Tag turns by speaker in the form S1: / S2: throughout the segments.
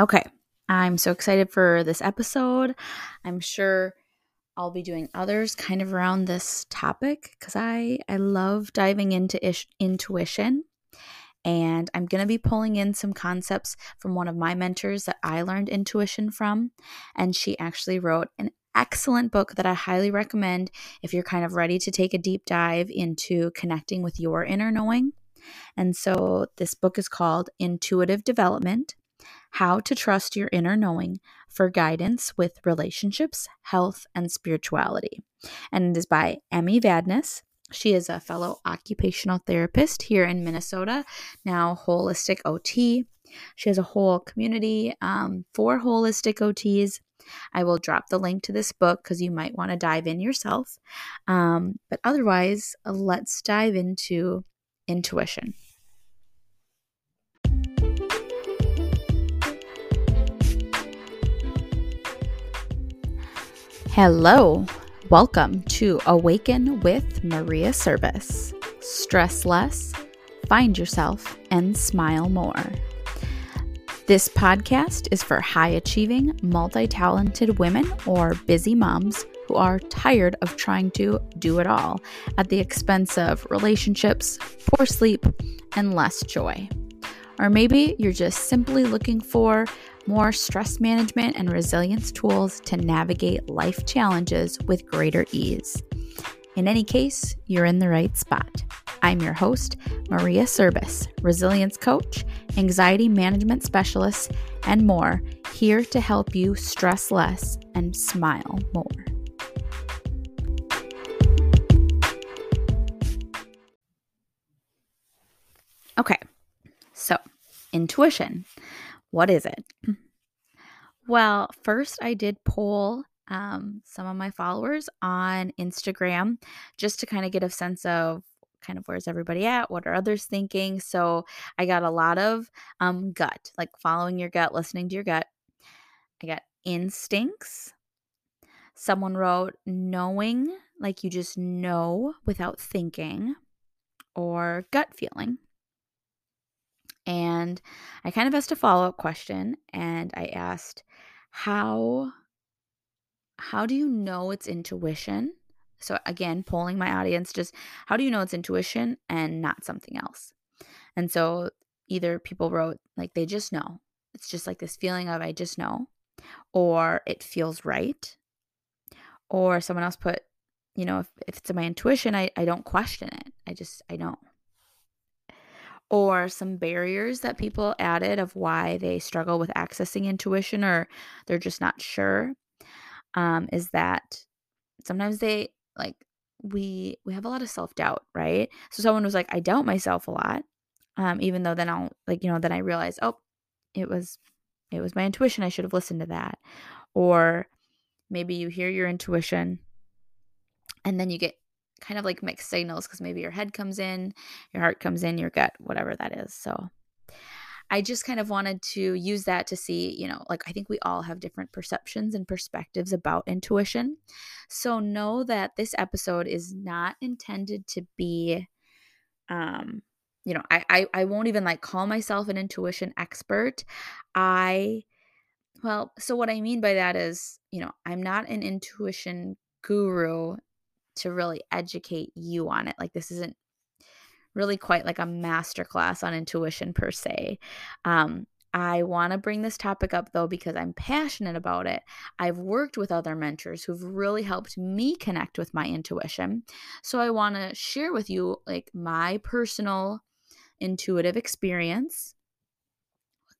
S1: Okay, I'm so excited for this episode. I'm sure I'll be doing others kind of around this topic because I I love diving into ish, intuition. And I'm to be pulling in some concepts from one of my mentors that I learned intuition from. And she actually wrote an excellent book that I highly recommend if you're kind of ready to take a deep dive into connecting with your inner knowing. And so this book is called Intuitive Development how to Trust Your Inner Knowing for Guidance with Relationships, Health, and Spirituality. And it is by Emmy Vadnais. She is a fellow occupational therapist here in Minnesota, now holistic OT. She has a whole community um, for holistic OTs. I will drop the link to this book because you might want to dive in yourself. Um, but otherwise, let's dive into intuition. Hello, welcome to Awaken with Maria Serbus. Stress less, find yourself, and smile more. This podcast is for high achieving, multi talented women or busy moms who are tired of trying to do it all at the expense of relationships, poor sleep, and less joy. Or maybe you're just simply looking for more stress management and resilience tools to navigate life challenges with greater ease. In any case, you're in the right spot. I'm your host, Maria Serbus, resilience coach, anxiety management specialist, and more, here to help you stress less and smile more. Okay, so intuition. What is it? Well, first, I did poll um, some of my followers on Instagram just to kind of get a sense of kind of where's everybody at what are others thinking so i got a lot of um gut like following your gut listening to your gut. I got instincts. Someone wrote knowing like you just know without thinking or gut feeling and I kind of asked a follow up question and I asked, how how do you know it's intuition? So again, polling my audience just how do you know it's intuition and not something else? And so either people wrote like they just know. It's just like this feeling of I just know or it feels right. Or someone else put, you know, if, if it's my intuition, I, I don't question it. I just I know or some barriers that people added of why they struggle with accessing intuition or they're just not sure um, is that sometimes they like we we have a lot of self-doubt right? So someone was like i doubt myself a lot um, even though then i'll like you know then i realize oh it was it was my intuition i should have listened to that. Or maybe you hear your intuition and then you get kind of like mixed signals because maybe your head comes in, your heart comes in, your gut, whatever that is. So I just kind of wanted to use that to see, you know, like I think we all have different perceptions and perspectives about intuition. So know that this episode is not intended to be um you know, I, I I won't even like call myself an intuition expert. I well, so what I mean by that is, you know, I'm not an intuition guru to really educate you on it. Like this isn't really quite like a masterclass on intuition per se. Um, I want to bring this topic up though because I'm passionate about it. I've worked with other mentors who've really helped me connect with my intuition. So I want to share with you like my personal intuitive experience.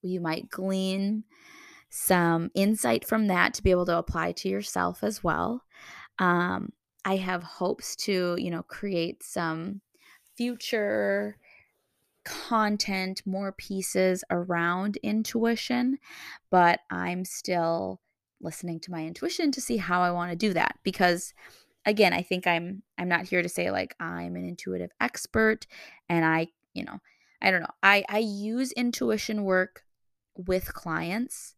S1: You might glean some insight from that to be able to apply to yourself as well. Um, I have hopes to, you know, create some future content, more pieces around intuition, but I'm still listening to my intuition to see how I want to do that because again, I think I'm I'm not here to say like I'm an intuitive expert and I, you know, I don't know. I I use intuition work with clients.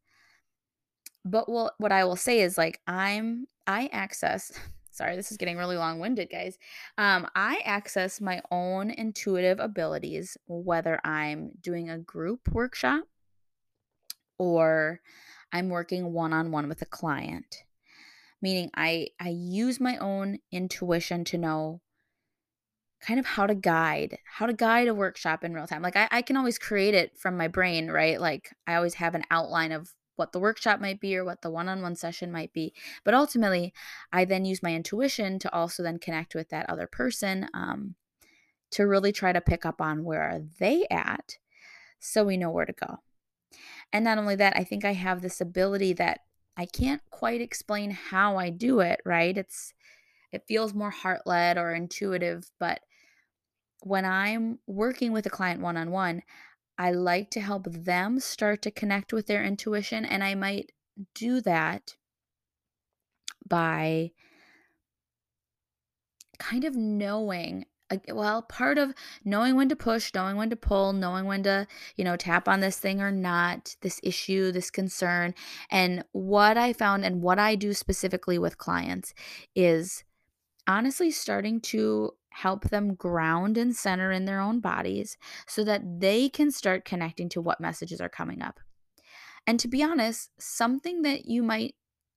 S1: But what what I will say is like I'm I access sorry, this is getting really long winded, guys. Um, I access my own intuitive abilities, whether I'm doing a group workshop or I'm working one on one with a client, meaning I, I use my own intuition to know kind of how to guide how to guide a workshop in real time. Like I, I can always create it from my brain right? Like i always have an outline of what the workshop might be or what the one-on-one session might be but ultimately i then use my intuition to also then connect with that other person um, to really try to pick up on where are they at so we know where to go. And not only that i think i have this ability that i can't quite explain how i do it right? It's it feels more heart-led or intuitive but when I'm working with a client one on one, I like to help them start to connect with their intuition. And I might do that by kind of knowing well part of knowing when to push knowing when to pull knowing when to you know tap on this thing or not this issue this concern and what i found and what i do specifically with clients is honestly starting to help them ground and center in their own bodies so that they can start connecting to what messages are coming up. And to be honest, something that you might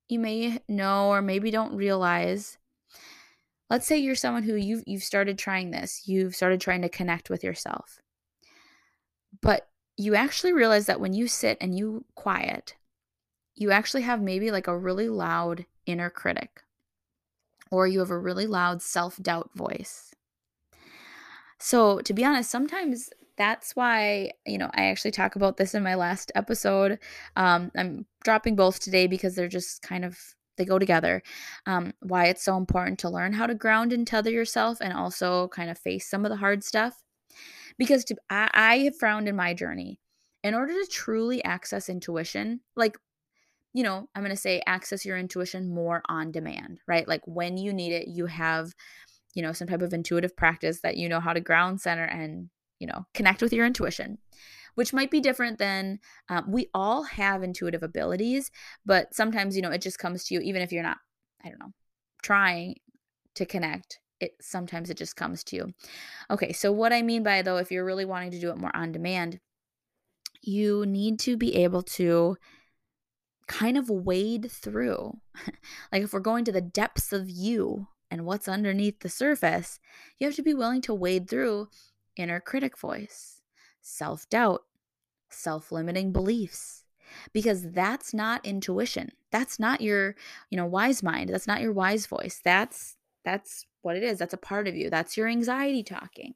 S1: you may know or maybe don't realize let's say you're someone who you've you've started trying this you've started trying to connect with yourself but you actually realize that when you sit and you quiet you actually have maybe like a really loud inner critic or you have a really loud self doubt voice. So, to be honest, sometimes that's why, you know, I actually talk about this in my last episode. Um, I'm dropping both today because they're just kind of they go together. Um, why it's so important to learn how to ground and tether yourself and also kind of face some of the hard stuff. Because to, I, I have found in my journey, in order to truly access intuition, like you know, I'm going to say access your intuition more on demand, right? Like when you need it, you have, you know, some type of intuitive practice that you know how to ground center and, you know, connect with your intuition, which might be different than um, we all have intuitive abilities, but sometimes, you know, it just comes to you, even if you're not, I don't know, trying to connect. It sometimes it just comes to you. Okay, so what I mean by though, if you're really wanting to do it more on demand, you need to be able to kind of wade through. like if we're going to the depths of you and what's underneath the surface, you have to be willing to wade through inner critic voice, self doubt, self limiting beliefs. Because that's not intuition. That's not your, you know, wise mind. That's not your wise voice. That's that's what it is. That's a part of you. That's your anxiety talking.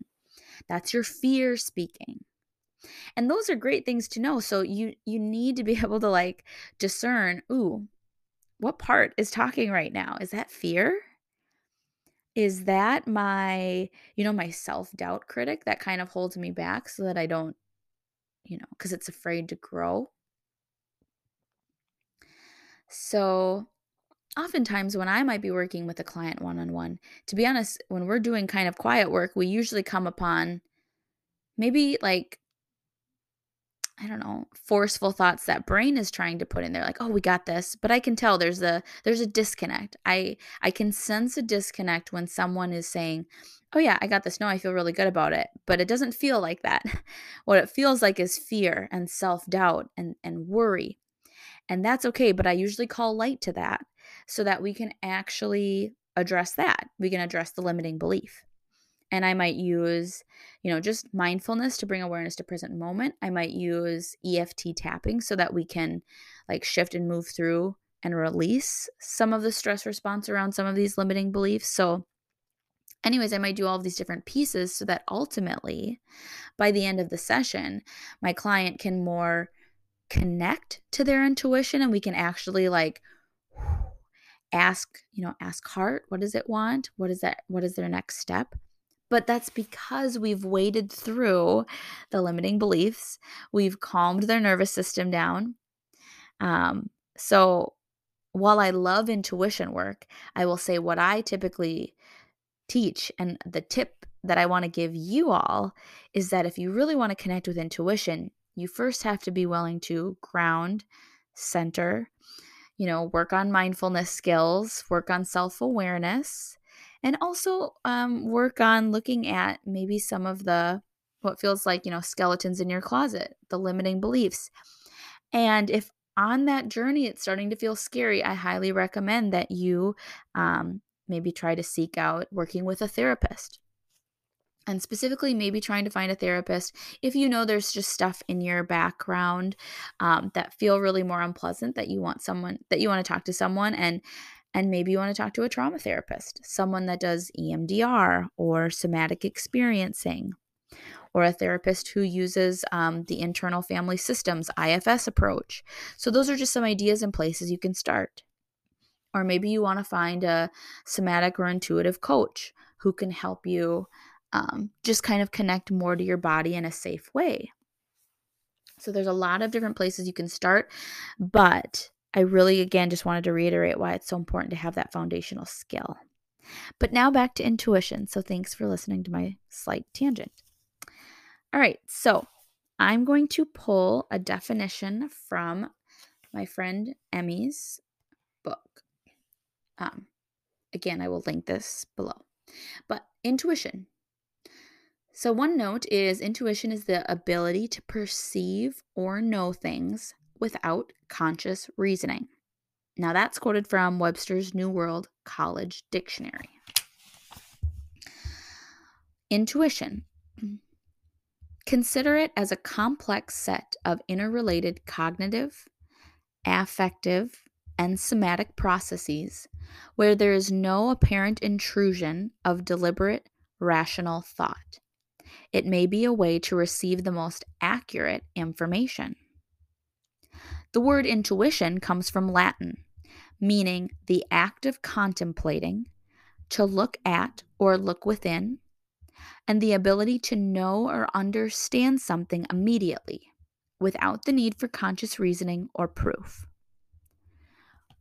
S1: That's your fear speaking and those are great things to know so you you need to be able to like discern ooh what part is talking right now? Is that fear? Is that my you know my self-doubt critic that kind of holds me back so that i don't you know because it's afraid to grow? So oftentimes when i might be working with a client one-on-one to be honest when we're doing kind of quiet work we usually come upon maybe like I don't know, forceful thoughts that brain is trying to put in there like, "Oh, we got this." But I can tell there's a there's a disconnect. I I can sense a disconnect when someone is saying, "Oh yeah, I got this. No, I feel really good about it." But it doesn't feel like that. what it feels like is fear and self-doubt and and worry. And that's okay, but I usually call light to that so that we can actually address that. We can address the limiting belief and I might use, you know, just mindfulness to bring awareness to present moment. I might use EFT tapping so that we can like shift and move through and release some of the stress response around some of these limiting beliefs. So, anyways, I might do all of these different pieces so that ultimately by the end of the session, my client can more connect to their intuition and we can actually like ask you know ask heart what does it want what is that what is their next step but that's because we've waded through the limiting beliefs. We've calmed their nervous system down. Um, so while I love intuition work, I will say what I typically teach and the tip that I want to give you all is that if you really want to connect with intuition, you first have to be willing to ground, center, you know, work on mindfulness skills, work on self awareness, and also um, work on looking at maybe some of the what feels like you know skeletons in your closet the limiting beliefs And if on that journey it's starting to feel scary, I highly recommend that you um, maybe try to seek out working with a therapist. And specifically, maybe trying to find a therapist if you know there's just stuff in your background um, that feel really more unpleasant that you want someone that you want to talk to someone and and maybe you want to talk to a trauma therapist, someone that does EMDR or somatic experiencing, or a therapist who uses um, the internal family systems IFS approach. So, those are just some ideas and places you can start. Or maybe you want to find a somatic or intuitive coach who can help you um, just kind of connect more to your body in a safe way. So, there's a lot of different places you can start, but I really, again, just wanted to reiterate why it's so important to have that foundational skill. But now back to intuition. So, thanks for listening to my slight tangent. All right, so I'm going to pull a definition from my friend Emmy's book. Um, again, I will link this below. But intuition. So, one note is intuition is the ability to perceive or know things without conscious reasoning. Now, that's quoted from Webster's New World College Dictionary. Intuition Consider it as a complex set of interrelated cognitive, affective, and somatic processes where there is no apparent intrusion of deliberate, rational thought. It may be a way to receive the most accurate information. The word intuition comes from Latin, meaning the act of contemplating, to look at or look within, and the ability to know or understand something immediately without the need for conscious reasoning or proof.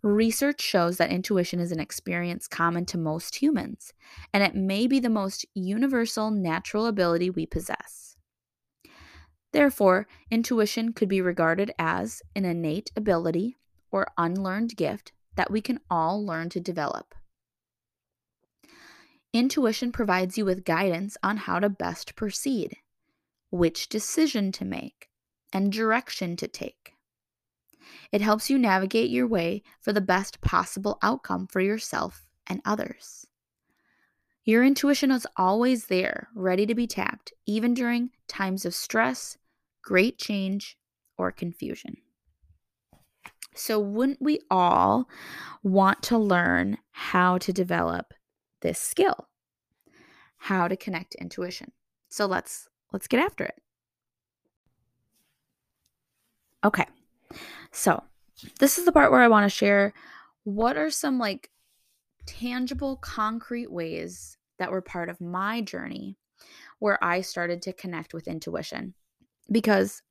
S1: Research shows that intuition is an experience common to most humans, and it may be the most universal natural ability we possess. Therefore, intuition could be regarded as an innate ability or unlearned gift that we can all learn to develop. Intuition provides you with guidance on how to best proceed, which decision to make, and direction to take. It helps you navigate your way for the best possible outcome for yourself and others. Your intuition is always there, ready to be tapped, even during times of stress, great change, or confusion. So, wouldn't we all want to learn how to develop this skill? How to connect intuition. So let's let's get after it. Okay. So this is the part where i want to share what are some like tangible concrete ways that were part of my journey where i started to connect with intuition because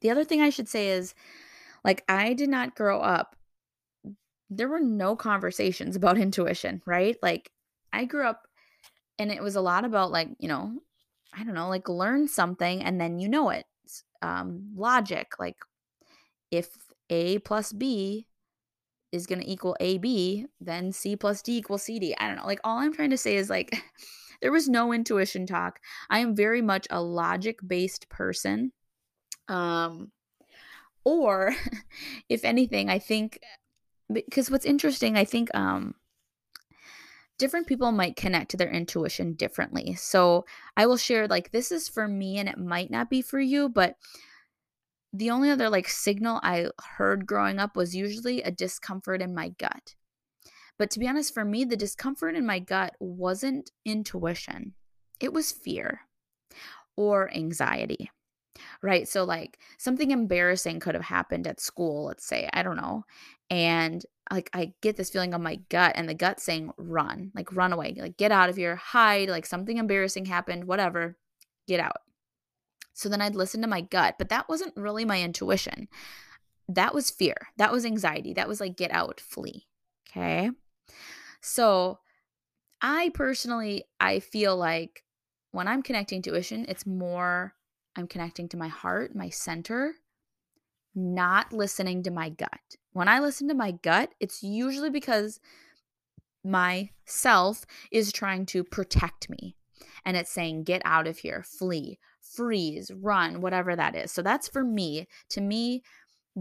S1: the other thing i should say is like i did not grow up there were no conversations about intuition right like I grew up and it was a lot about like, you know, I don't know, like learn something and then you know it. Um, logic, like if A plus B is going to equal AB, then C plus D equals CD. I don't know. Like all I'm trying to say is like there was no intuition talk. I am very much a logic based person. Um, or if anything, I think because what's interesting, I think um different people might connect to their intuition differently. So I will share, like, this is for me and it might not be for you, but the only other like signal I heard growing up was usually a discomfort in my gut. But to be honest, for me, the discomfort in my gut wasn't intuition, it was fear or anxiety right? So, like, something embarrassing could have happened at school, let's say, I don't know. And like, I get this feeling on my gut, and the gut saying, run, like, run away, like, get out of here, hide, like, something embarrassing happened, whatever, get out. So then I'd listen to my gut, but that wasn't really my intuition. That was fear. That was anxiety. That was like, get out, flee. Okay. So I personally, I feel like when I'm connecting to intuition, it's more I'm connecting to my heart, my center, not listening to my gut. When I listen to my gut, it's usually because my self is trying to protect me and it's saying, get out of here, flee, freeze, run, whatever that is. So that's for me. To me,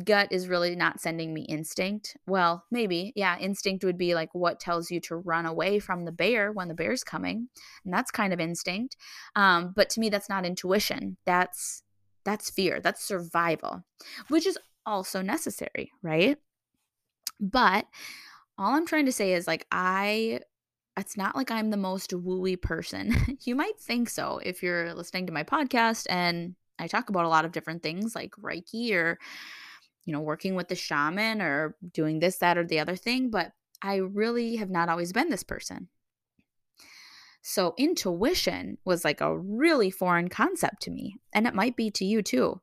S1: gut is really not sending me instinct. Well, maybe. Yeah, instinct would be like what tells you to run away from the bear when the bear's coming. And that's kind of instinct. Um, but to me that's not intuition. That's that's fear. That's survival, which is also necessary, right? But all I'm trying to say is like I it's not like I'm the most wooey person. you might think so if you're listening to my podcast and I talk about a lot of different things like Reiki or you know, working with the shaman or doing this, that, or the other thing, but I really have not always been this person. So, intuition was like a really foreign concept to me, and it might be to you too.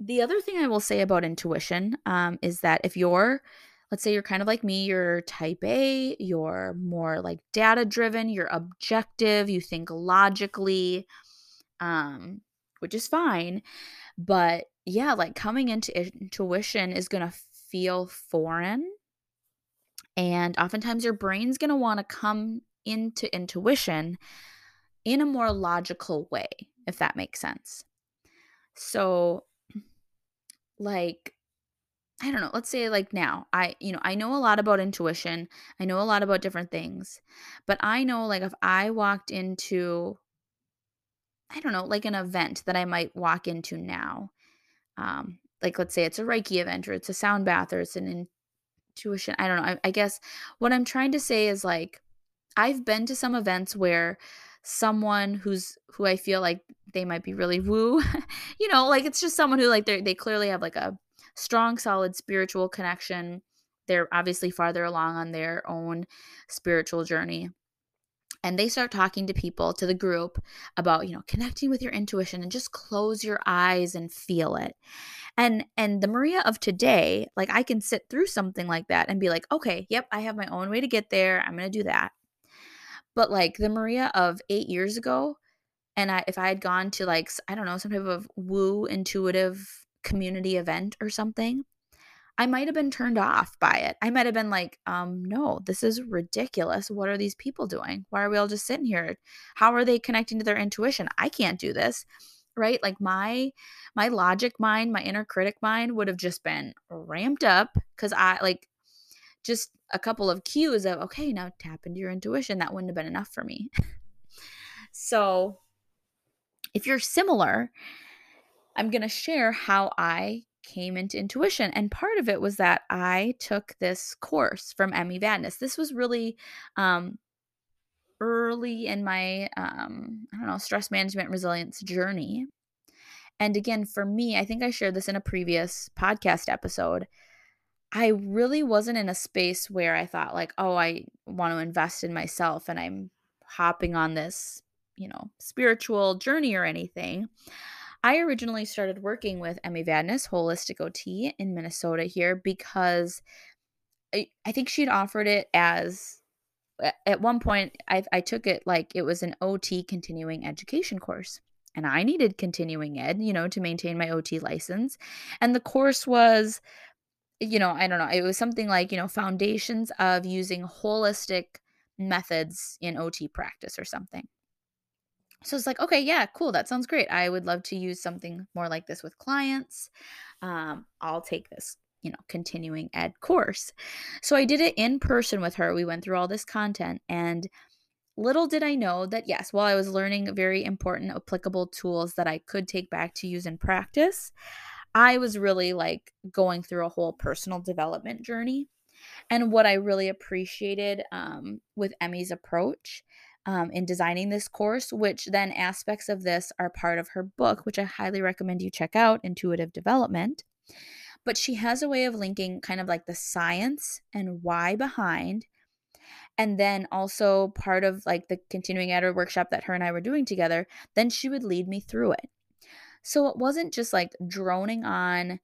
S1: The other thing I will say about intuition um, is that if you're, let's say you're kind of like me, you're type A, you're more like data driven, you're objective, you think logically, um, which is fine. But yeah, like coming into intuition is going to feel foreign. And oftentimes your brain's going to want to come into intuition in a more logical way, if that makes sense. So, like, I don't know, let's say like now, I, you know, I know a lot about intuition. I know a lot about different things, but I know like if I walked into, I don't know, like an event that I might walk into now. Um, like let's say it's a reiki event or it's a sound bath or it's an intuition i don't know I, I guess what i'm trying to say is like i've been to some events where someone who's who i feel like they might be really woo you know like it's just someone who like they they clearly have like a strong solid spiritual connection. They're obviously farther along on their own spiritual journey and they start talking to people to the group about you know connecting with your intuition and just close your eyes and feel it. And and the maria of today like i can sit through something like that and be like okay yep i have my own way to get there. I'm gonna do that. But like the maria of eight years ago and i if i had gone to like i don't know some type of woo intuitive community event or something I might have been turned off by it. I might have been like, um, no, this is ridiculous. What are these people doing? Why are we all just sitting here? How are they connecting to their intuition? I can't do this. Right? Like my my logic mind, my inner critic mind would have just been ramped up because I like just a couple of cues of okay, now tap into your intuition. That wouldn't have been enough for me. so if you're similar, I'm going to share how I came into intuition. And part of it was that I took this course from Emmy Vadnais. This was really um, early in my, um, I don't know, stress management resilience journey. And again, for me, I think I shared this in a previous podcast episode. I really wasn't in a space where I thought, like, oh, I want to invest in myself and I'm hopping on this, you know, spiritual journey or anything. I originally started working with Emmy Vadnais Holistic OT in Minnesota here because I, I think she'd offered it as at one point I, I took it like it was an OT continuing education course and I needed continuing ed, you know, to maintain my OT license. And the course was, you know, I don't know, it was something like, you know, foundations of using holistic methods in OT practice or something. So it's like, okay, yeah, cool. That sounds great. I would love to use something more like this with clients. Um, I'll take this, you know, continuing ed course. So I did it in person with her. We went through all this content and little did I know that yes, while I was learning very important applicable tools that I could take back to use in practice, I was really like going through a whole personal development journey. And what I really appreciated um, with Emmy's approach um, in designing this course, which then aspects of this are part of her book, which I highly recommend you check out Intuitive Development. But she has a way of linking kind of like the science and why behind. And then also part of like the continuing ed workshop that her and I were doing together, then she would lead me through it. So it wasn't just like droning on.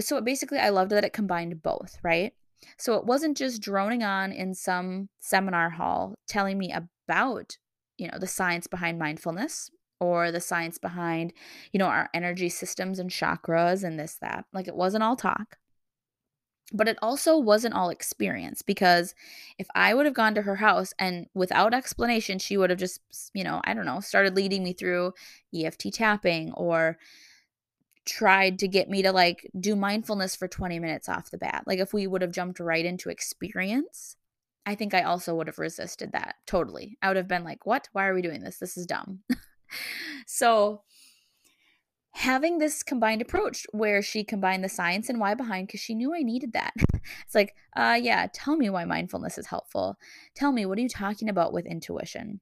S1: So basically, I loved that it combined both, right? So it wasn't just droning on in some seminar hall telling me about, you know, the science behind mindfulness or the science behind, you know, our energy systems and chakras and this, that. Like it wasn't all talk. But it also wasn't all experience because if I would have gone to her house and without explanation, she would have just, you know, I don't know, started leading me through EFT tapping or tried to get me to like do mindfulness for 20 minutes off the bat. Like if we would have jumped right into experience, I think I also would have resisted that totally. I would have been like, "What? Why are we doing this? This is dumb." so having this combined approach where she combined the science and why behind because she knew I needed that. it's like, uh yeah, tell me why mindfulness is helpful. Tell me what are you talking about with intuition?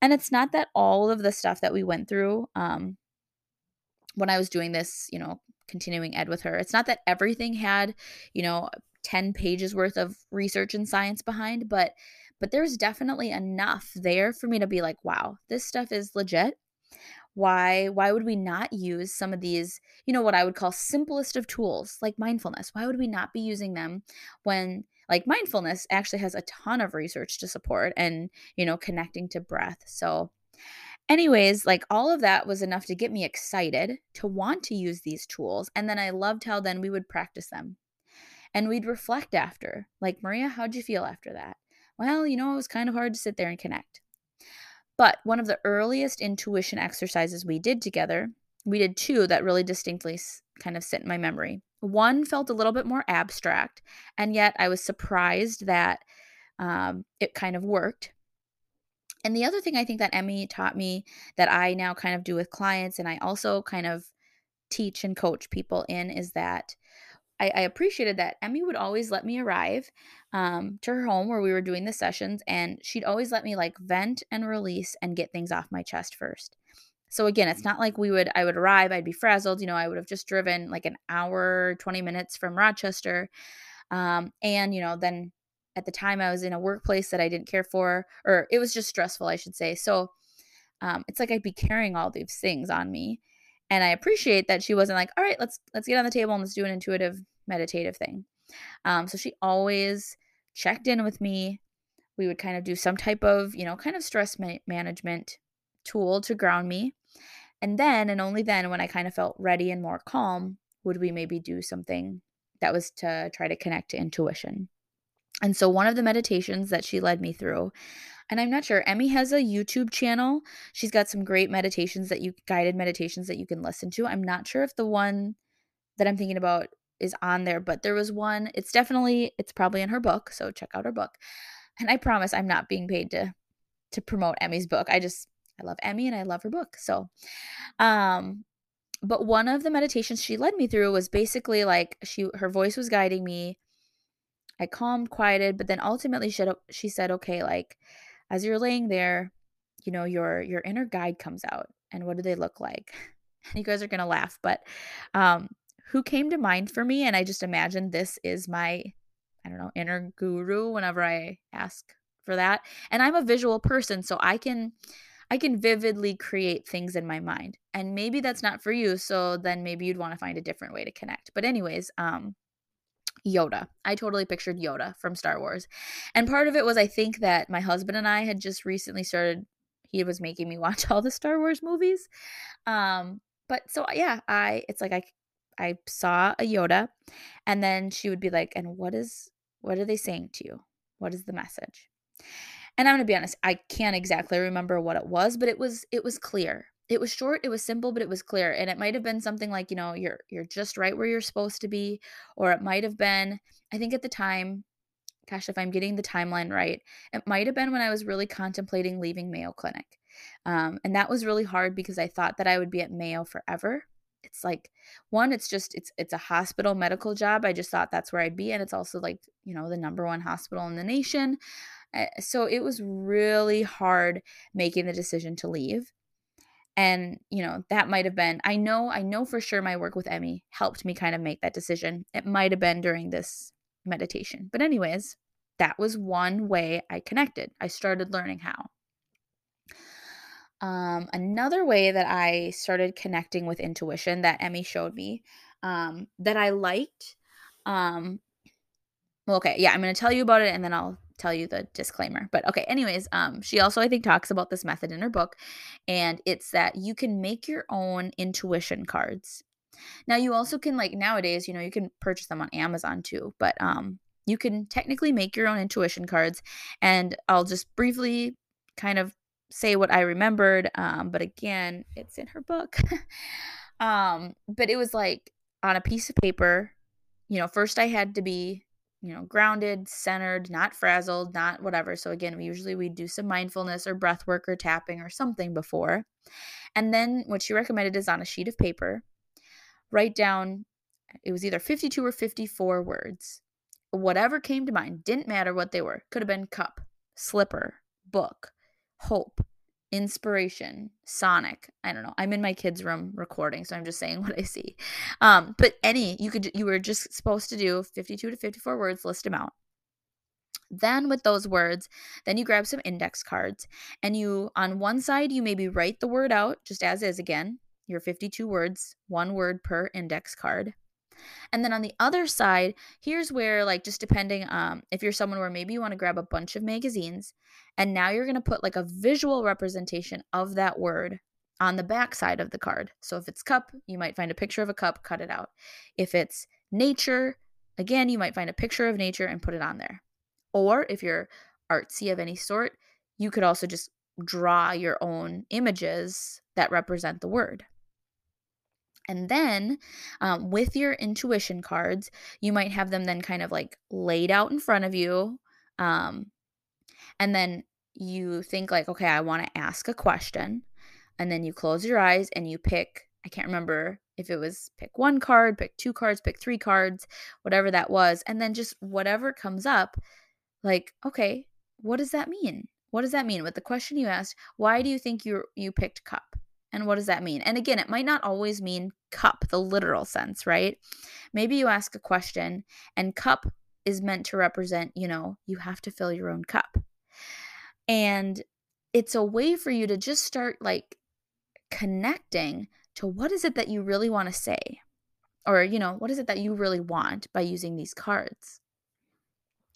S1: And it's not that all of the stuff that we went through um when I was doing this, you know, continuing ed with her, it's not that everything had, you know, 10 pages worth of research and science behind, but but there's definitely enough there for me to be like, wow, this stuff is legit. Why why would we not use some of these, you know, what I would call simplest of tools like mindfulness? Why would we not be using them when like mindfulness actually has a ton of research to support and, you know, connecting to breath. So Anyways, like all of that was enough to get me excited to want to use these tools. And then I loved how then we would practice them and we'd reflect after. Like, Maria, how'd you feel after that? Well, you know, it was kind of hard to sit there and connect. But one of the earliest intuition exercises we did together, we did two that really distinctly kind of sit in my memory. One felt a little bit more abstract, and yet I was surprised that um, it kind of worked. And the other thing I think that Emmy taught me that I now kind of do with clients, and I also kind of teach and coach people in, is that I, I appreciated that Emmy would always let me arrive um, to her home where we were doing the sessions, and she'd always let me like vent and release and get things off my chest first. So again, it's not like we would I would arrive, I'd be frazzled, you know, I would have just driven like an hour, 20 minutes from Rochester. Um, and you know, then at the time I was in a workplace that I didn't care for, or it was just stressful, I should say. So um, it's like I'd be carrying all these things on me. And I appreciate that she wasn't like, all right, let's let's get on the table and let's do an intuitive meditative thing. Um, so she always checked in with me. We would kind of do some type of, you know, kind of stress ma- management tool to ground me. And then, and only then, when I kind of felt ready and more calm, would we maybe do something that was to try to connect to intuition. And so one of the meditations that she led me through, and I'm not sure, Emmy has a YouTube channel. She's got some great meditations that you guided meditations that you can listen to. I'm not sure if the one that I'm thinking about is on there, but there was one. It's definitely it's probably in her book, so check out her book. And I promise I'm not being paid to to promote Emmy's book. I just I love Emmy and I love her book. So um but one of the meditations she led me through was basically like she her voice was guiding me I calmed, quieted, but then ultimately she, she said, okay, like as you're laying there, you know, your your inner guide comes out. And what do they look like? And you guys are gonna laugh, but um, who came to mind for me? And I just imagine this is my, I don't know, inner guru whenever I ask for that. And I'm a visual person, so I can I can vividly create things in my mind. And maybe that's not for you, so then maybe you'd want to find a different way to connect. But anyways, um Yoda. I totally pictured Yoda from Star Wars. And part of it was I think that my husband and I had just recently started he was making me watch all the Star Wars movies. Um but so yeah, I it's like I I saw a Yoda and then she would be like, "And what is what are they saying to you? What is the message?" And I'm going to be honest, I can't exactly remember what it was, but it was it was clear it was short it was simple but it was clear and it might have been something like you know you're you're just right where you're supposed to be or it might have been i think at the time gosh if i'm getting the timeline right it might have been when i was really contemplating leaving mayo clinic um, and that was really hard because i thought that i would be at mayo forever. It's like one it's just it's it's a hospital medical job i just thought that's where i'd be and it's also like you know the number one hospital in the nation eh, so it was really hard making the decision to leave and you know that might have been i know i know for sure my work with emmy helped me kind of make that decision. It might have been during this meditation but anyways that was one way i connected. I started learning how. Um, another way that i started connecting with intuition that emmy showed me um, that i liked um, well, okay yeah i'm going to tell you about it and then i'll tell you the disclaimer. But okay, anyways, um, she also I think talks about this method in her book, and it's that you can make your own intuition cards. Now you also can like nowadays, you know, you can purchase them on Amazon too, but um you can technically make your own intuition cards and I'll just briefly kind of say what I remembered um but again, it's in her book. Um, but it was like on a piece of paper, you know, first I had to be, you know, grounded, centered, not frazzled, not whatever. So again, we usually we do some mindfulness or breath work or tapping or something before. And then what she recommended is on a sheet of paper, write down it was either 52 or 54 words. Whatever came to mind, didn't matter what they were. Could have been cup, slipper, book, hope, inspiration, sonic. I don't know. I'm in my kids' room recording, so I'm just saying what I see. Um, but any you could you were just supposed to do 52 to 54 words, list them out. Then with those words, then you grab some index cards and you on one side you maybe write the word out just as is again, your 52 words, one word per index card. And then on the other side, here's where, like, just depending, um, if you're someone where maybe you want to grab a bunch of magazines, and now you're going to put like a visual representation of that word on the back side of the card. So if it's cup, you might find a picture of a cup, cut it out. If it's nature, again, you might find a picture of nature and put it on there. Or if you're artsy of any sort, you could also just draw your own images that represent the word. And then um, with your intuition cards, you might have them then kind of like laid out in front of you. Um, and then you think, like, okay, I want to ask a question. And then you close your eyes and you pick, I can't remember if it was pick one card, pick two cards, pick three cards, whatever that was. And then just whatever comes up, like, okay, what does that mean? What does that mean? With the question you asked, why do you think you you picked cup? And what does that mean? And again, it might not always mean cup, the literal sense, right? Maybe you ask a question and cup is meant to represent, you know, you have to fill your own cup. And it's a way for you to just start like connecting to what is it that you really want to say? Or, you know, what is it that you really want by using these cards?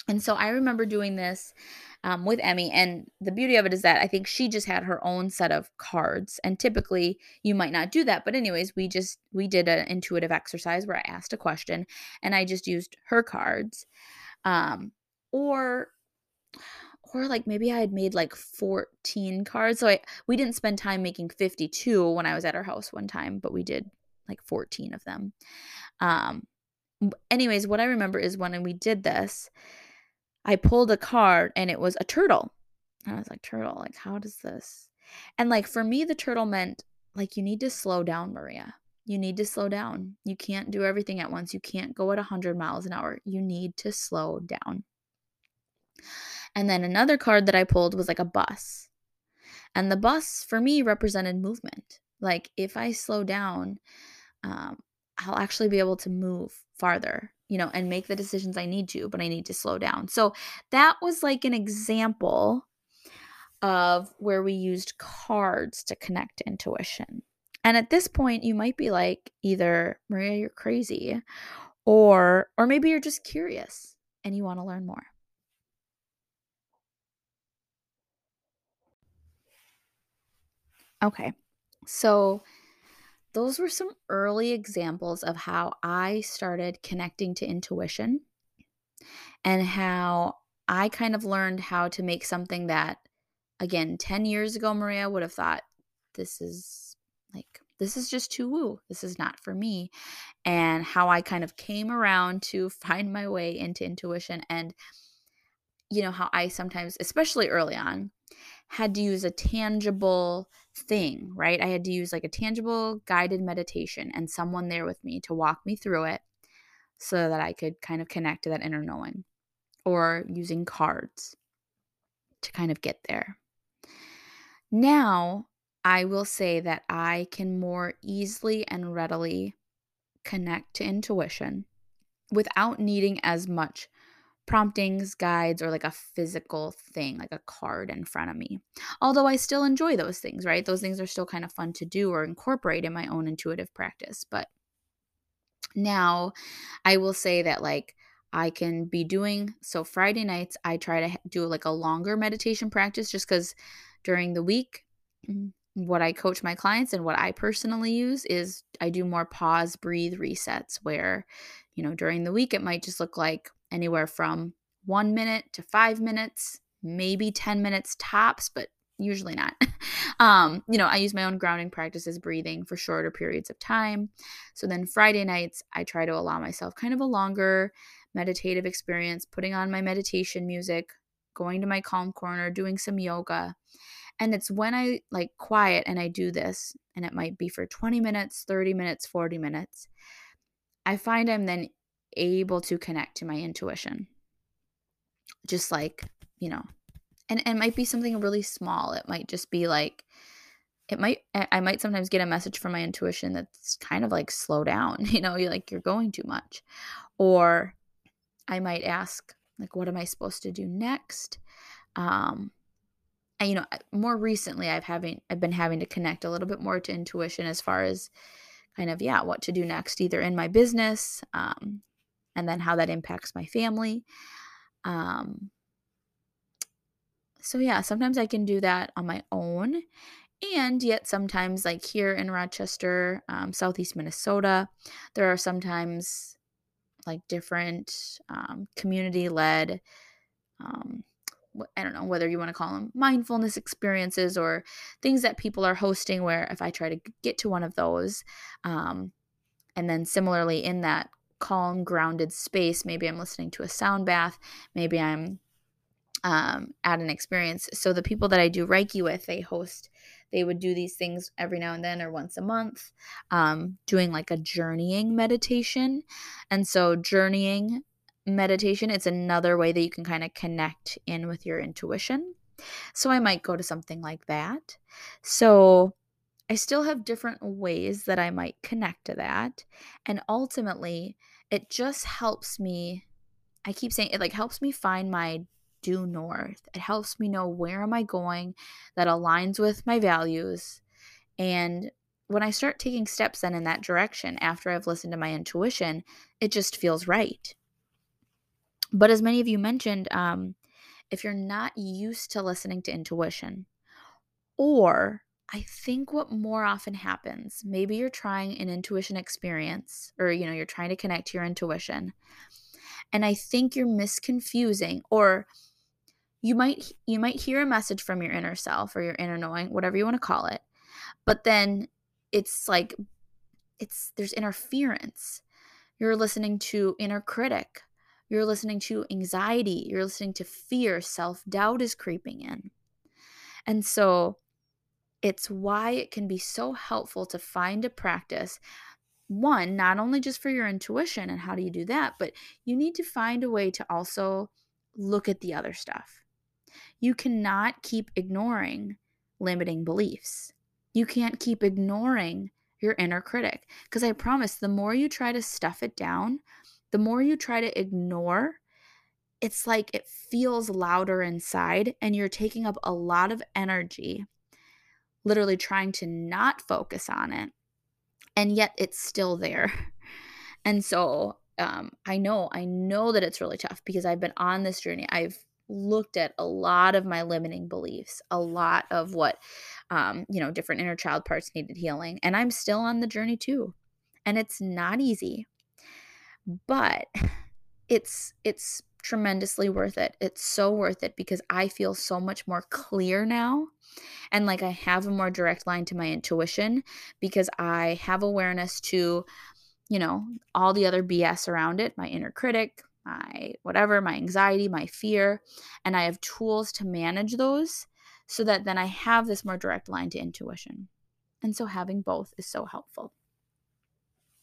S1: And so I remember doing this um, with Emmy. And the beauty of it is that I think she just had her own set of cards. And typically you might not do that. But, anyways, we just, we did an intuitive exercise where I asked a question and I just used her cards. Um, or, or like maybe I had made like 14 cards. So I, we didn't spend time making 52 when I was at her house one time, but we did like 14 of them. Um, anyways, what I remember is when we did this, I pulled a card and it was a turtle. And I was like, turtle, like, how does this? And like, for me, the turtle meant like, you need to slow down, Maria. You need to slow down. You can't do everything at once. You can't go at 100 miles an hour. You need to slow down. And then another card that I pulled was like a bus. And the bus for me represented movement. Like, if I slow down, um, I'll actually be able to move farther you know, and make the decisions I need to, but I need to slow down. So that was like an example of where we used cards to connect intuition. And at this point, you might be like, either Maria, you're crazy, or or maybe you're just curious and you want to learn more. Okay. So those were some early examples of how I started connecting to intuition and how I kind of learned how to make something that, again, 10 years ago, Maria would have thought, this is like, this is just too woo. This is not for me. And how I kind of came around to find my way into intuition and, you know, how I sometimes, especially early on, had to use a tangible thing, right? I had to use like a tangible guided meditation and someone there with me to walk me through it so that I could kind of connect to that inner knowing or using cards to kind of get there. Now, I will say that I can more easily and readily connect to intuition without needing as much promptings, guides, or like a physical thing, like a card in front of me. Although I still enjoy those things, right? Those things are still kind of fun to do or incorporate in my own intuitive practice. But now I will say that, like, I can be doing so Friday nights, I try to do like a longer meditation practice just because during the week, mm, what I coach my clients and what I personally use is I do more pause, breathe resets where, you know, during the week, it might just look like anywhere from one minute to five minutes, maybe 10 minutes tops, but usually not. um, you know, I use my own grounding practices, breathing for shorter periods of time. So then Friday nights, I try to allow myself kind of a longer meditative experience, putting on my meditation music, going to my calm corner, doing some yoga. And it's when I like quiet and I do this, and it might be for 20 minutes, 30 minutes, 40 minutes. I find I'm then able to connect to my intuition. Just like, you know, and, and it might be something really small. It might just be like, it might, I might sometimes get a message from my intuition that's kind of like, slow down, you know, you're like, you're going too much. Or I might ask, like, what am I supposed to do next? Um, and, you know, more recently, I've having I've been having to connect a little bit more to intuition as far as kind of yeah, what to do next, either in my business, um, and then how that impacts my family. Um, so yeah, sometimes I can do that on my own, and yet sometimes, like here in Rochester, um, Southeast Minnesota, there are sometimes like different um, community led um, I don't know whether you want to call them mindfulness experiences or things that people are hosting. Where if I try to get to one of those, um, and then similarly in that calm, grounded space, maybe I'm listening to a sound bath, maybe I'm um, at an experience. So the people that I do Reiki with, they host they would do these things every now and then or once a month, um, doing like a journeying meditation. And so, journeying meditation, it's another way that you can kind of connect in with your intuition. So, I might go to something like that. So, I still have different ways that I might connect to that. And ultimately, it just helps me. I keep saying it like helps me find my due north. It helps me know where am I going that aligns with my values. And when I start taking steps then in that direction after I've listened to my intuition, it just feels right. But as many of you mentioned, um, if you're not used to listening to intuition, or I think what more often happens, maybe you're trying an intuition experience or you know, you're trying to connect to your intuition. And I think you're misconfusing or you might you might hear a message from your inner self or your inner knowing whatever you want to call it but then it's like it's there's interference. You're listening to inner critic. You're listening to anxiety. You're listening to fear. Self-doubt is creeping in. And so it's why it can be so helpful to find a practice one not only just for your intuition and how do you do that but you need to find a way to also look at the other stuff you cannot keep ignoring limiting beliefs. You can't keep ignoring your inner critic. Because I promise, the more you try to stuff it down, the more you try to ignore, it's like it feels louder inside, and you're taking up a lot of energy, literally trying to not focus on it. And yet it's still there. And so um, I know, I know that it's really tough because I've been on this journey. I've looked at a lot of my limiting beliefs, a lot of what, um, you know, different inner child parts needed healing. And I'm still on the journey too. And it's not easy, but it's, it's, tremendously worth it. It's so worth it because I feel so much more clear now and like I have a more direct line to my intuition because I have awareness to you know all the other BS around it, my inner critic, my whatever, my anxiety, my fear, and I have tools to manage those so that then I have this more direct line to intuition. And so having both is so helpful.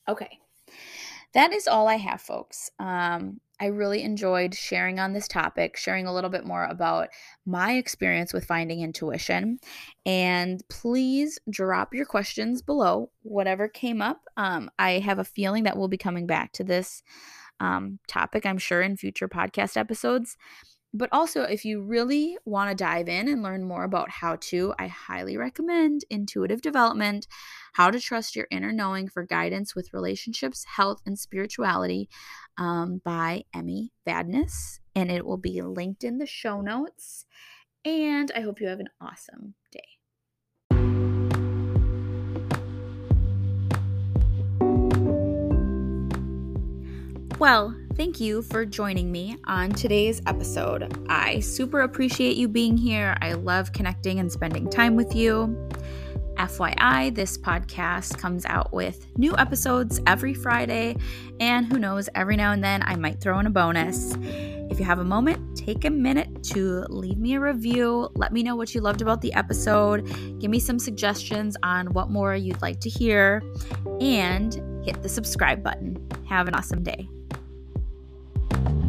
S1: Okay. That is all I have, folks. Um, I really enjoyed sharing on this topic, sharing a little bit more about my experience with finding intuition. And please drop your questions below, whatever came up. Um, I have a feeling that we'll be coming back to this um, topic, I'm sure, in future podcast episodes. But also, if you really want to dive in and learn more about how to, I highly recommend Intuitive Development How to Trust Your Inner Knowing for Guidance with Relationships, Health, and Spirituality um, by Emmy Vadnais. And it will be linked in the show notes. And I hope you have an awesome day. Well, thank you for joining me on today's episode. I super appreciate you being here. I love connecting and spending time with you. FYI, this podcast comes out with new episodes every Friday, and who knows, every now and then I might throw in a bonus. If you have a moment, take a minute to leave me a review. Let me know what you loved about the episode. Give me some suggestions on what more you'd like to hear, and hit the subscribe button. Have an awesome day thank you